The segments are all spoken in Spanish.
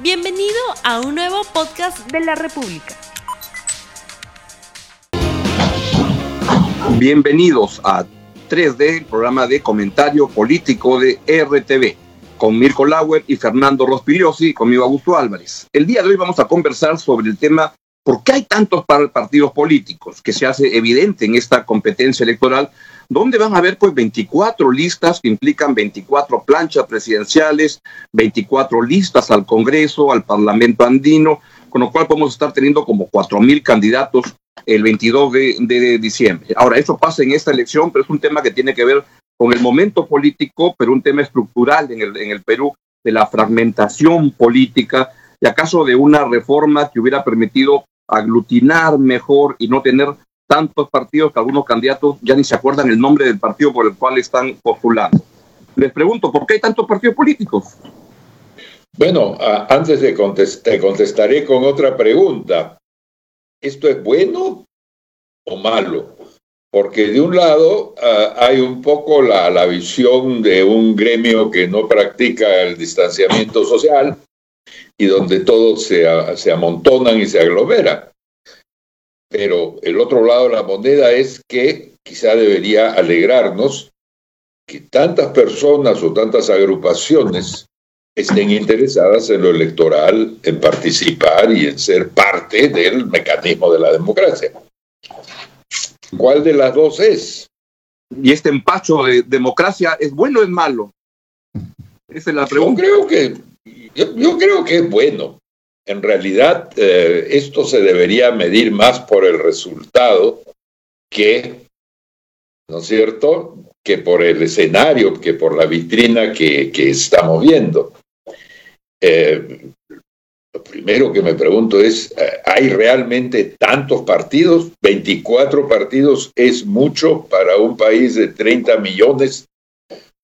Bienvenido a un nuevo podcast de la República. Bienvenidos a 3D, el programa de comentario político de RTV, con Mirko Lauer y Fernando Rospigliosi, conmigo Augusto Álvarez. El día de hoy vamos a conversar sobre el tema ¿Por qué hay tantos partidos políticos que se hace evidente en esta competencia electoral donde van a haber pues 24 listas que implican 24 planchas presidenciales, 24 listas al Congreso, al Parlamento andino, con lo cual podemos estar teniendo como 4.000 candidatos el 22 de, diciembre. Ahora, eso pasa en esta elección, pero es un tema que tiene que ver con el momento político, pero un tema estructural en el, en el Perú de la fragmentación política y acaso de una reforma que hubiera permitido aglutinar mejor y no tener tantos partidos que algunos candidatos ya ni se acuerdan el nombre del partido por el cual están postulando. Les pregunto, ¿por qué hay tantos partidos políticos? Bueno, antes de contestar, contestaré con otra pregunta. ¿Esto es bueno o malo? Porque de un lado hay un poco la, la visión de un gremio que no practica el distanciamiento social y donde todos se, se amontonan y se aglomeran. Pero el otro lado de la moneda es que quizá debería alegrarnos que tantas personas o tantas agrupaciones estén interesadas en lo electoral, en participar y en ser parte del mecanismo de la democracia. ¿Cuál de las dos es? ¿Y este empacho de democracia es bueno o es malo? Esa es la pregunta. Yo creo que, yo creo que es bueno. En realidad, eh, esto se debería medir más por el resultado que, ¿no es cierto?, que por el escenario, que por la vitrina que, estamos viendo. Eh, lo primero que me pregunto es, eh, ¿hay realmente tantos partidos? 24 partidos es mucho para un país de 30 millones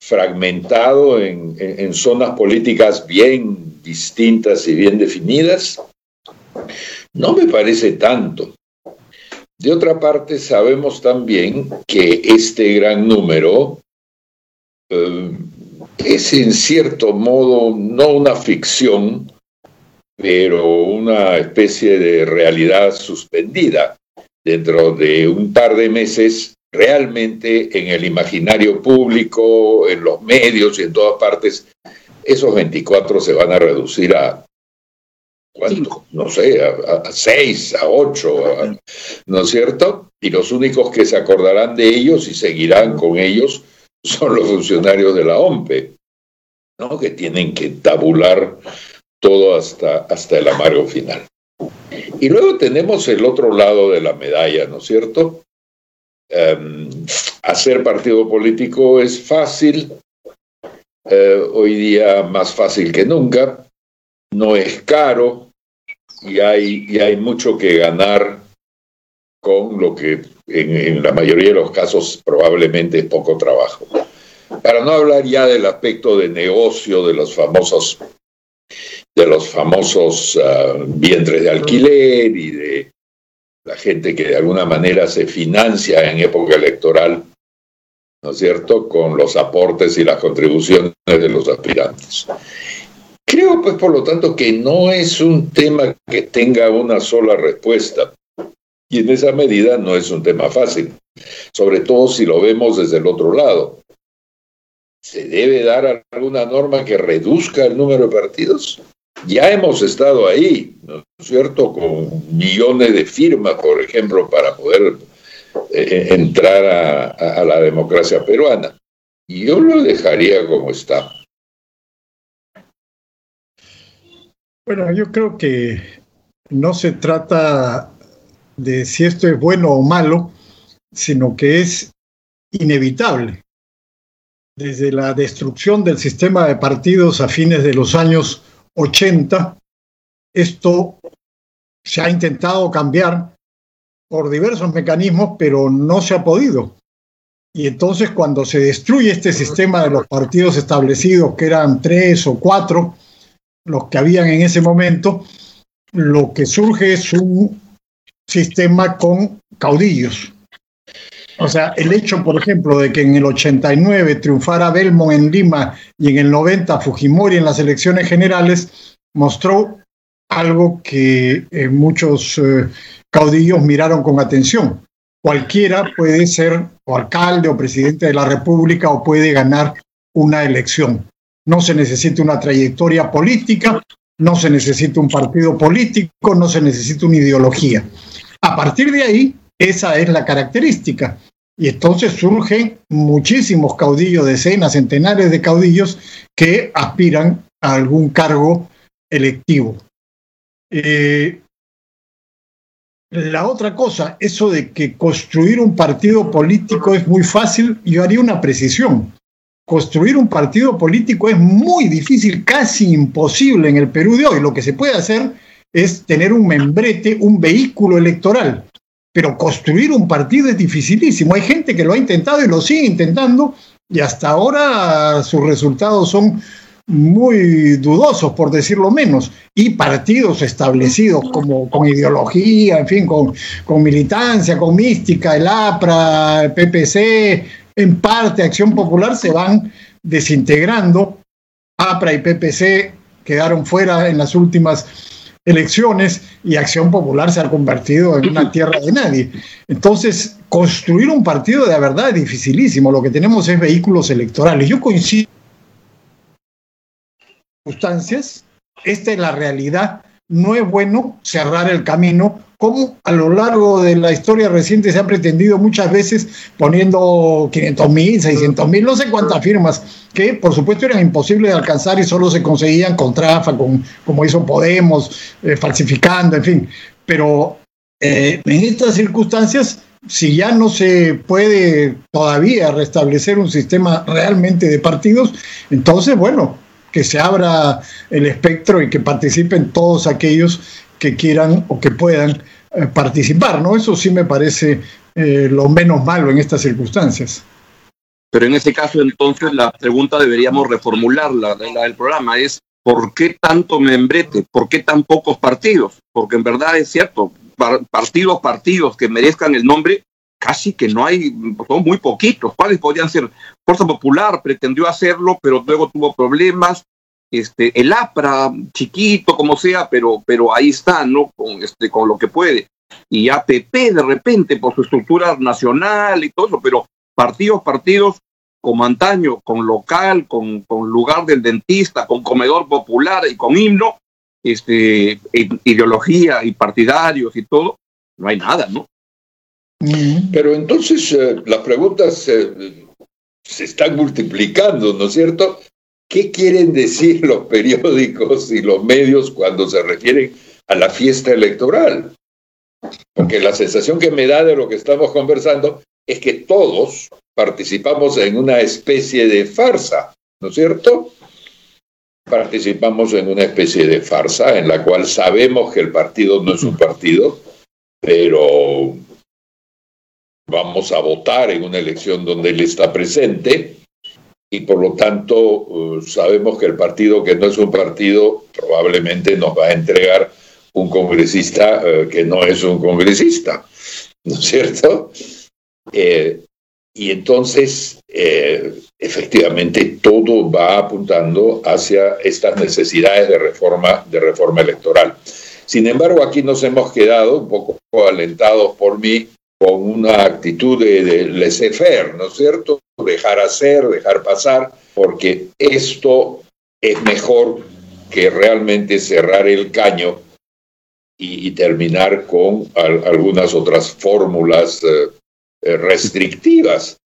fragmentado en zonas políticas bien distintas y bien definidas, no me parece tanto. De otra parte, sabemos también que este gran número eh, es en cierto modo no una ficción, pero una especie de realidad suspendida. Dentro de un par de meses, realmente en el imaginario público, en los medios y en todas partes, esos 24 se van a reducir a, ¿cuánto? No sé, a, 6, a 8, ¿no es cierto? Y los únicos que se acordarán de ellos y seguirán con ellos son los funcionarios de la OMPE, ¿no? Que tienen que tabular todo hasta, hasta el amargo final. Y luego tenemos el otro lado de la medalla, ¿no es cierto? Em, hacer partido político es fácil, eh, hoy día más fácil que nunca, no es caro y hay, y hay mucho que ganar con lo que en, la mayoría de los casos probablemente es poco trabajo. Para no hablar ya del aspecto de negocio de los famosos de los famosos uh, vientres de alquiler y de la gente que de alguna manera se financia en época electoral ¿no es cierto?, con los aportes y las contribuciones de los aspirantes. Creo, pues, por lo tanto, que no es un tema que tenga una sola respuesta. Y en esa medida no es un tema fácil, sobre todo si lo vemos desde el otro lado. ¿Se debe dar alguna norma que reduzca el número de partidos? Ya hemos estado ahí, ¿no es cierto?, con millones de firmas, por ejemplo, para poder eh, entrar a, la democracia peruana. Y yo lo dejaría como está. Bueno, yo creo que no se trata de si esto es bueno o malo, sino que es inevitable. Desde la destrucción del sistema de partidos a fines de los años 80, esto se ha intentado cambiar por diversos mecanismos, pero no se ha podido. Y entonces cuando se destruye este sistema de los partidos establecidos, que eran tres o cuatro, los que habían en ese momento, lo que surge es un sistema con caudillos. O sea, el hecho, por ejemplo, de que en el 89 triunfara Belmont en Lima y en el 90 Fujimori en las elecciones generales, mostró algo que eh, muchos eh, caudillos miraron con atención. Cualquiera puede ser o alcalde o presidente de la República o puede ganar una elección. No se necesita una trayectoria política, no se necesita un partido político, no se necesita una ideología. A partir de ahí, esa es la característica. Y entonces surgen muchísimos caudillos, decenas, centenares de caudillos que aspiran a algún cargo electivo. Eh, la otra cosa, eso de que construir un partido político es muy fácil, yo haría una precisión. Construir un partido político es muy difícil, casi imposible en el Perú de hoy. Lo que se puede hacer es tener un membrete, un vehículo electoral. Pero construir un partido es dificilísimo. Hay gente que lo ha intentado y lo sigue intentando y hasta ahora sus resultados son muy dudosos, por decirlo menos, y partidos establecidos como con ideología, en fin, con, con militancia, con mística, el APRA, el PPC, en parte Acción Popular se van desintegrando. APRA y PPC quedaron fuera en las últimas elecciones y Acción Popular se ha convertido en una tierra de nadie. Entonces, construir un partido de verdad es dificilísimo. Lo que tenemos es vehículos electorales. Yo coincido circunstancias, esta es la realidad. No es bueno cerrar el camino, como a lo largo de la historia reciente se ha pretendido muchas veces poniendo 500 mil, 600 mil, no sé cuántas firmas, que por supuesto eran imposibles de alcanzar y solo se conseguían con trafa, con, como hizo Podemos, eh, falsificando, en fin. Pero eh, en estas circunstancias, si ya no se puede todavía restablecer un sistema realmente de partidos, entonces, bueno, que se abra el espectro y que participen todos aquellos que quieran o que puedan eh, participar, ¿no? Eso sí me parece eh, lo menos malo en estas circunstancias. Pero en ese caso, entonces, la pregunta deberíamos reformularla, la del programa, es ¿por qué tanto membrete? ¿Por qué tan pocos partidos? Porque en verdad es cierto, partidos, partidos que merezcan el nombre, casi que no hay, son muy poquitos. ¿Cuáles podrían ser? Fuerza Popular pretendió hacerlo, pero luego tuvo problemas. Este, el APRA, chiquito como sea, pero, pero ahí está, ¿no? Con, este, con lo que puede. Y APP de repente por su estructura nacional y todo eso, pero partidos, partidos como antaño, con local, con, con lugar del dentista, con comedor popular y con himno, este, ideología y partidarios y todo, no hay nada, ¿no? Pero entonces eh, las preguntas eh, se están multiplicando, ¿no es cierto? ¿Qué quieren decir los periódicos y los medios cuando se refieren a la fiesta electoral? Porque la sensación que me da de lo que estamos conversando es que todos participamos en una especie de farsa, ¿no es cierto? Participamos en una especie de farsa en la cual sabemos que el partido no es un partido, pero vamos a votar en una elección donde él está presente y por lo tanto uh, sabemos que el partido que no es un partido probablemente nos va a entregar un congresista uh, que no es un congresista, ¿no es cierto? Eh, y entonces, eh, efectivamente, todo va apuntando hacia estas necesidades de reforma, de reforma electoral. Sin embargo, aquí nos hemos quedado un poco alentados por mí con una actitud de, laissez-faire, ¿no es cierto? Dejar hacer, dejar pasar, porque esto es mejor que realmente cerrar el caño y, terminar con algunas otras fórmulas eh, eh, restrictivas.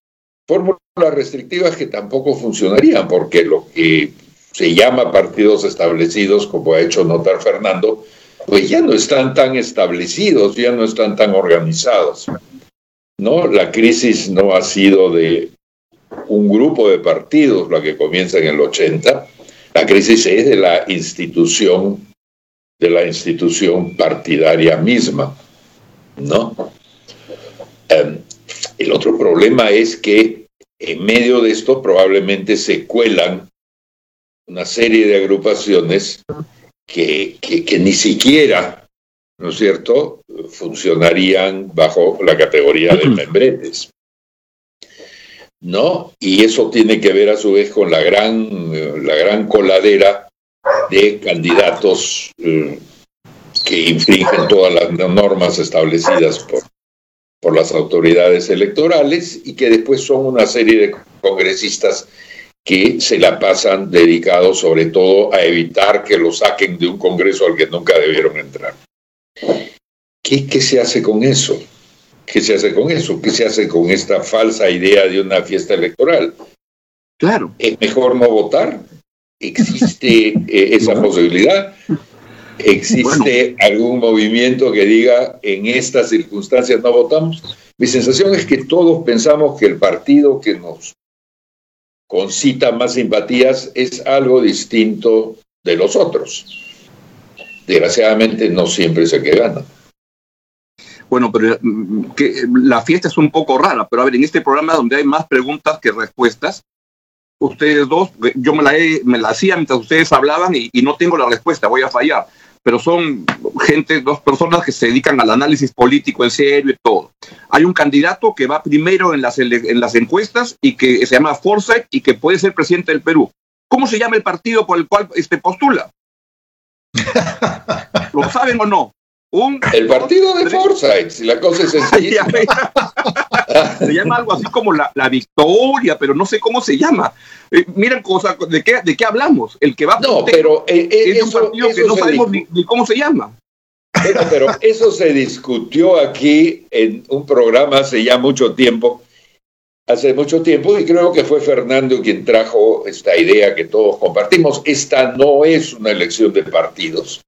Fórmulas restrictivas que tampoco funcionarían, porque lo que se llama partidos establecidos, como ha hecho notar Fernando, pues ya no están tan establecidos, ya no están tan organizados. ¿no? La crisis no ha sido de un grupo de partidos, la que comienza en el 80, la crisis es de la institución, de la institución partidaria misma, ¿no? Em, el otro problema es que en medio de esto probablemente se cuelan una serie de agrupaciones que, que, ni siquiera, ¿no es cierto?, funcionarían bajo la categoría de membretes. ¿No? Y eso tiene que ver a su vez con la gran, la gran coladera de candidatos eh, que infringen todas las normas establecidas por, por las autoridades electorales y que después son una serie de congresistas que se la pasan dedicados sobre todo a evitar que lo saquen de un Congreso al que nunca debieron entrar. ¿Qué, qué se hace con eso? ¿Qué se hace con eso? ¿Qué se hace con esta falsa idea de una fiesta electoral? Claro. ¿Es mejor no votar? ¿Existe eh, esa posibilidad? ¿Existe algún movimiento que diga en estas circunstancias no votamos? Mi sensación es que todos pensamos que el partido que nos concita más simpatías es algo distinto de los otros. Desgraciadamente no siempre es el que gana. Bueno, pero mm, que, la fiesta es un poco rara, pero a ver, en este programa donde hay más preguntas que respuestas, ustedes dos, yo me la, me la hacía mientras ustedes hablaban y, y no tengo la respuesta, voy a fallar pero son gente, dos personas que se dedican al análisis político en serio y todo. Hay un candidato que va primero en las, en las encuestas y que se llama Forsyth y que puede ser presidente del Perú. ¿Cómo se llama el partido por el cual este, postula? ¿Lo saben o no? El partido de Forsyth, si la cosa es sencilla. se llama algo así como la, victoria, pero no sé cómo se llama. Eh, miren, cosa, ¿de qué, ¿de qué hablamos? El que va no, pero eh, eh, es un partido que no sabemos ni, cómo se llama. pero eso se discutió aquí en un programa hace ya mucho tiempo, hace mucho tiempo, y creo que fue Fernando quien trajo esta idea que todos compartimos. Esta no es una elección de partidos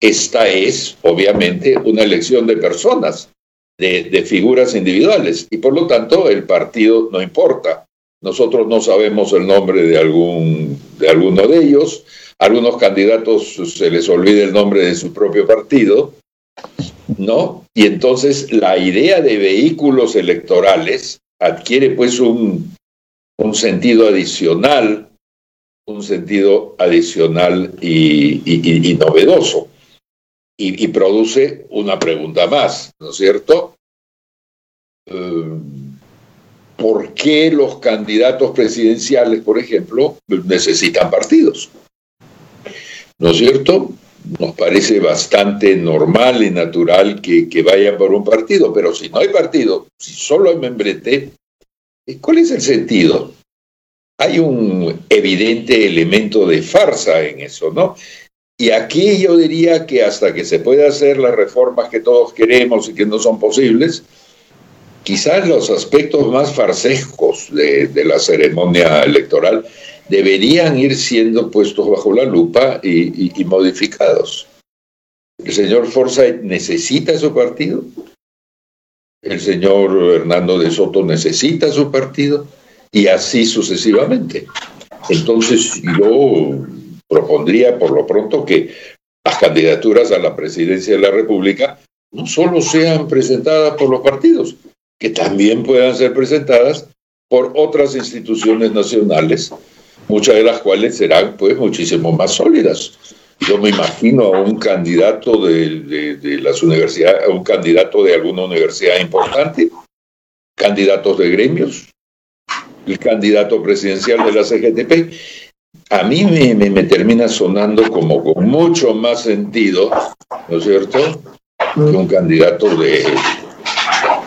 esta es, obviamente, una elección de personas, de, figuras individuales, y por lo tanto el partido no importa. Nosotros no sabemos el nombre de, algún, de alguno de ellos, a algunos candidatos se les olvida el nombre de su propio partido, ¿no? Y entonces la idea de vehículos electorales adquiere pues un, un sentido adicional, un sentido adicional y novedoso y, produce una pregunta más, ¿no es cierto? Eh, ¿Por qué los candidatos presidenciales, por ejemplo, necesitan partidos? ¿No es cierto? Nos parece bastante normal y natural que, que vayan por un partido, pero si no hay partido, si solo hay membrete, ¿cuál es el sentido? Hay un evidente elemento de farsa en eso, ¿no? Y aquí yo diría que hasta que se pueda hacer las reformas que todos queremos y que no son posibles, quizás los aspectos más farsescos de, la ceremonia electoral deberían ir siendo puestos bajo la lupa y, modificados. El señor Forsyth necesita su partido, el señor Hernando de Soto necesita su partido y así sucesivamente. Entonces yo propondría por lo pronto que las candidaturas a la presidencia de la República no solo sean presentadas por los partidos, que también puedan ser presentadas por otras instituciones nacionales, muchas de las cuales serán pues muchísimo más sólidas. Yo me imagino a un candidato de, de, las universidades, a un candidato de alguna universidad importante, candidatos de gremios, el candidato presidencial de la CGTP, a mí me, termina sonando como con mucho más sentido, ¿no es cierto?, que un candidato de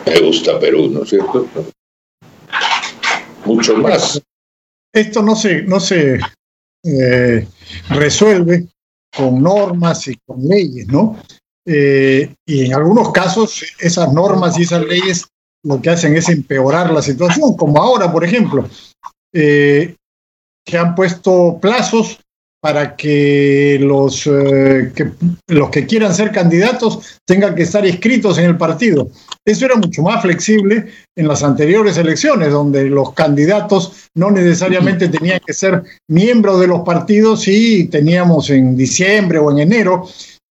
Me gusta Perú, ¿no es cierto? Mucho más. Esto no se, no se eh, resuelve con normas y con leyes, ¿no? Eh, y en algunos casos esas normas y esas leyes lo que hacen es empeorar la situación, como ahora, por ejemplo. Eh, que han puesto plazos para que los, eh, que los que quieran ser candidatos tengan que estar inscritos en el partido. Eso era mucho más flexible en las anteriores elecciones, donde los candidatos no necesariamente tenían que ser miembros de los partidos y teníamos en diciembre o en enero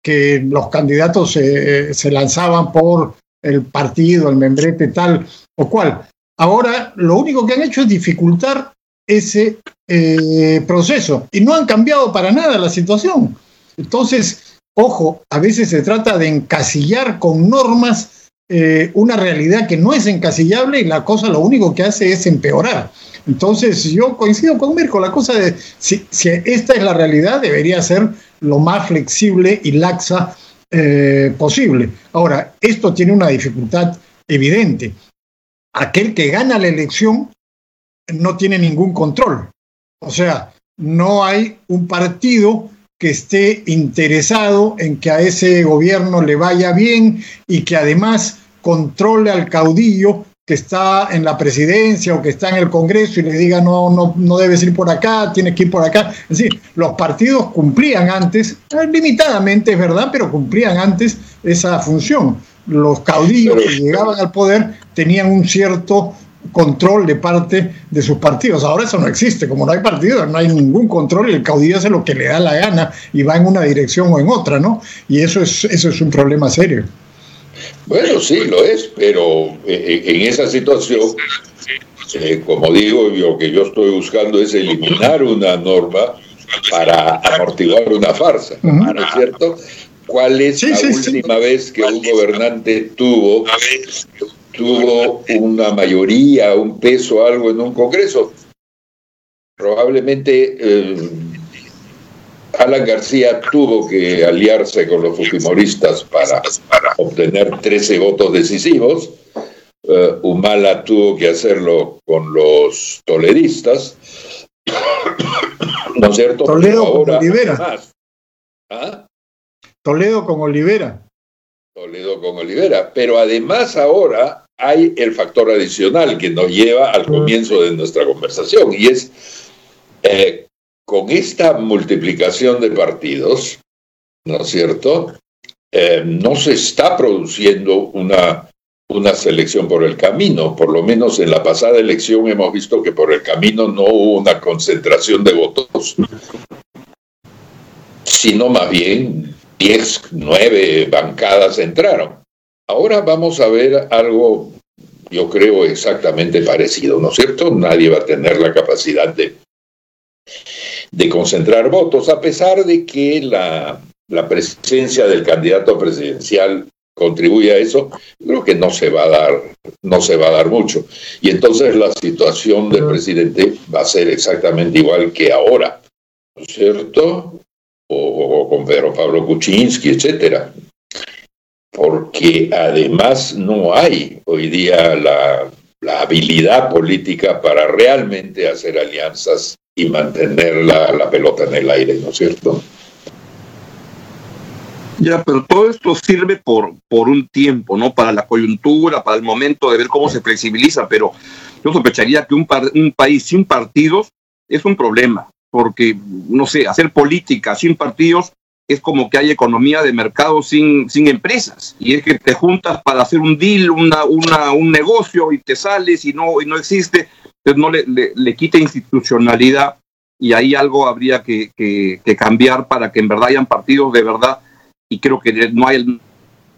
que los candidatos se lanzaban por el partido, el membrete tal o cual. Ahora lo único que han hecho es dificultar ese eh, proceso y no han cambiado para nada la situación. Entonces, ojo, a veces se trata de encasillar con normas eh, una realidad que no es encasillable y la cosa lo único que hace es empeorar. Entonces, yo coincido con Mirko, la cosa de si, esta es la realidad, debería ser lo más flexible y laxa eh, posible. Ahora, esto tiene una dificultad evidente. Aquel que gana la elección no tiene ningún control. O sea, no hay un partido que esté interesado en que a ese gobierno le vaya bien y que además controle al caudillo que está en la presidencia o que está en el Congreso y le diga no, no, no debes ir por acá, tienes que ir por acá. Es decir, los partidos cumplían antes, eh, limitadamente es verdad, pero cumplían antes esa función. Los caudillos que llegaban al poder tenían un cierto control de parte de sus partidos. Ahora eso no existe, como no hay partidos, no hay ningún control y el caudillo hace lo que le da la gana y va en una dirección o en otra, ¿no? Y eso es, eso es un problema serio. Bueno, sí, lo es, pero eh, eh, en esa situación, eh, como digo, lo que yo estoy buscando es eliminar una norma para amortiguar una farsa, ¿no es cierto? ¿Cuál es la última vez que un gobernante tuvo tuvo una mayoría, un peso, algo en un Congreso. Probablemente eh, Alan García tuvo que aliarse con los fujimoristas para, para obtener 13 votos decisivos. Uh, Humala tuvo que hacerlo con los toledistas. ¿No es cierto? Toledo con Olivera. ¿Ah? Toledo con Olivera. Toledo con Olivera. Pero además ahora hay el factor adicional que nos lleva al comienzo de nuestra conversación y es eh, con esta multiplicación de partidos, ¿no es cierto? Eh, no se está produciendo una, una selección por el camino. Por lo menos en la pasada elección hemos visto que por el camino no hubo una concentración de votos, sino más bien 10, 9 bancadas entraron. Ahora vamos a ver algo, yo creo, exactamente parecido, ¿no es cierto? Nadie va a tener la capacidad de, de concentrar votos, a pesar de que la, la presencia del candidato presidencial contribuye a eso, creo que no se va a dar, no se va a dar mucho. Y entonces la situación del presidente va a ser exactamente igual que ahora, ¿no es cierto? O, o con Pedro Pablo Kuczynski, etcétera porque además no hay hoy día la, habilidad política para realmente hacer alianzas y mantener la, pelota en el aire, ¿no es cierto? Ya, pero todo esto sirve por, por un tiempo, ¿no? Para la coyuntura, para el momento de ver cómo se flexibiliza, pero yo sospecharía que un, un país sin partidos es un problema, porque, no sé, hacer política sin partidos es como que hay economía de mercado sin, sin empresas. Y es que te juntas para hacer un deal, una, una, un negocio y te sales y no, y no existe. Entonces no le, le, quita institucionalidad y ahí algo habría que, que, cambiar para que en verdad hayan partidos de verdad. Y creo que no hay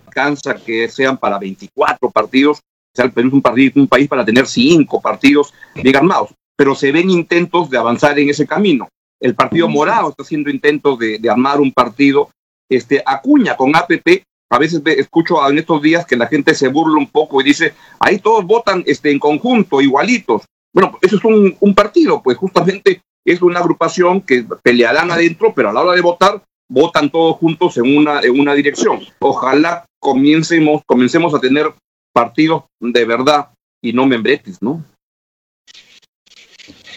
alcanza que sean para 24 partidos. O sea, es un, partido, un país para tener cinco partidos bien armados. Pero se ven intentos de avanzar en ese camino. El Partido Morado está haciendo intentos de, armar un partido. Este, Acuña con APP, a veces escucho en estos días que la gente se burla un poco y dice, ahí todos votan este, en conjunto, igualitos. Bueno, eso es un, partido, pues justamente es una agrupación que pelearán adentro, pero a la hora de votar, votan todos juntos en una, en una dirección. Ojalá comencemos, comencemos a tener partidos de verdad y no membretes, ¿no?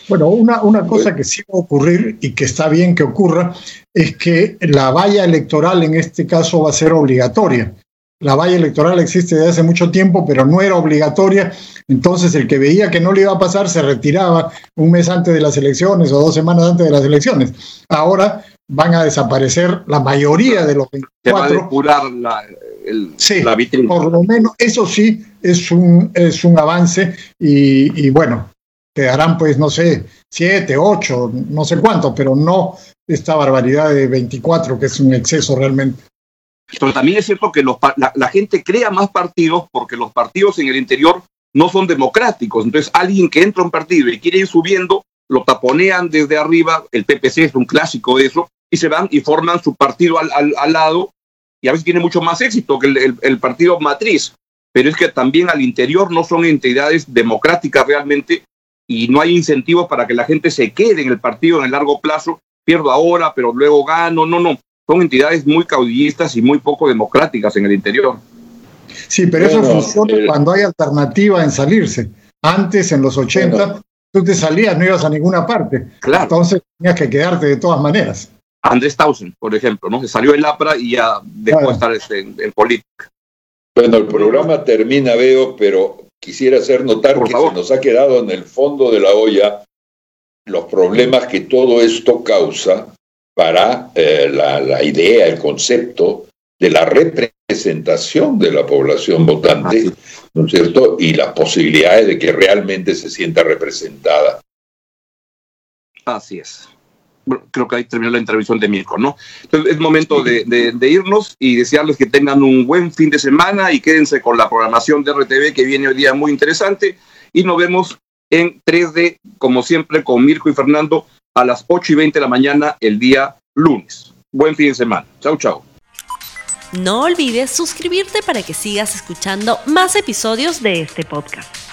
Bueno, una, una cosa que sí va a ocurrir y que está bien que ocurra es que la valla electoral en este caso va a ser obligatoria. La valla electoral existe desde hace mucho tiempo, pero no era obligatoria. Entonces el que veía que no le iba a pasar se retiraba un mes antes de las elecciones o dos semanas antes de las elecciones. Ahora van a desaparecer la mayoría de los 24. va la, el, sí, Por lo menos eso sí es un, es un avance y, y bueno, quedarán pues, no sé, siete, ocho, no sé cuánto, pero no esta barbaridad de 24, que es un exceso realmente. Pero también es cierto que los, la, gente crea más partidos porque los partidos en el interior no son democráticos. Entonces, alguien que entra a un partido y quiere ir subiendo, lo taponean desde arriba, el PPC es un clásico de eso, y se van y forman su partido al, al, lado, y a veces tiene mucho más éxito que el partido matriz. Pero es que también al interior no son entidades democráticas realmente y no hay incentivos para que la gente se quede en el partido en el largo plazo, pierdo ahora, pero luego gano, no, no, son entidades muy caudillistas y muy poco democráticas en el interior. Sí, pero eso funciona cuando hay alternativa en salirse. Antes, en los 80, tú te salías, no ibas a ninguna parte. Claro. Entonces tenías que quedarte de todas maneras. Andrés Tausen, por ejemplo, ¿no? Se salió del APRA y ya dejó de estar este, en, política. Bueno, el programa termina, veo, pero quisiera hacer notar que se nos ha quedado en el fondo de la olla los problemas que todo esto causa para eh, la, la, idea, el concepto de la representación de la población votante, ¿no es cierto? Y las posibilidades de que realmente se sienta representada. Así es. Creo que ahí terminó la intervención de Mirko, ¿no? Entonces es momento de, de, irnos y desearles que tengan un buen fin de semana y quédense con la programación de RTV que viene hoy día muy interesante y nos vemos en 3D, como siempre, con Mirko y Fernando a las 8 y 20 de la mañana el día lunes. Buen fin de semana. Chau, chau. No olvides suscribirte para que sigas escuchando más episodios de este podcast.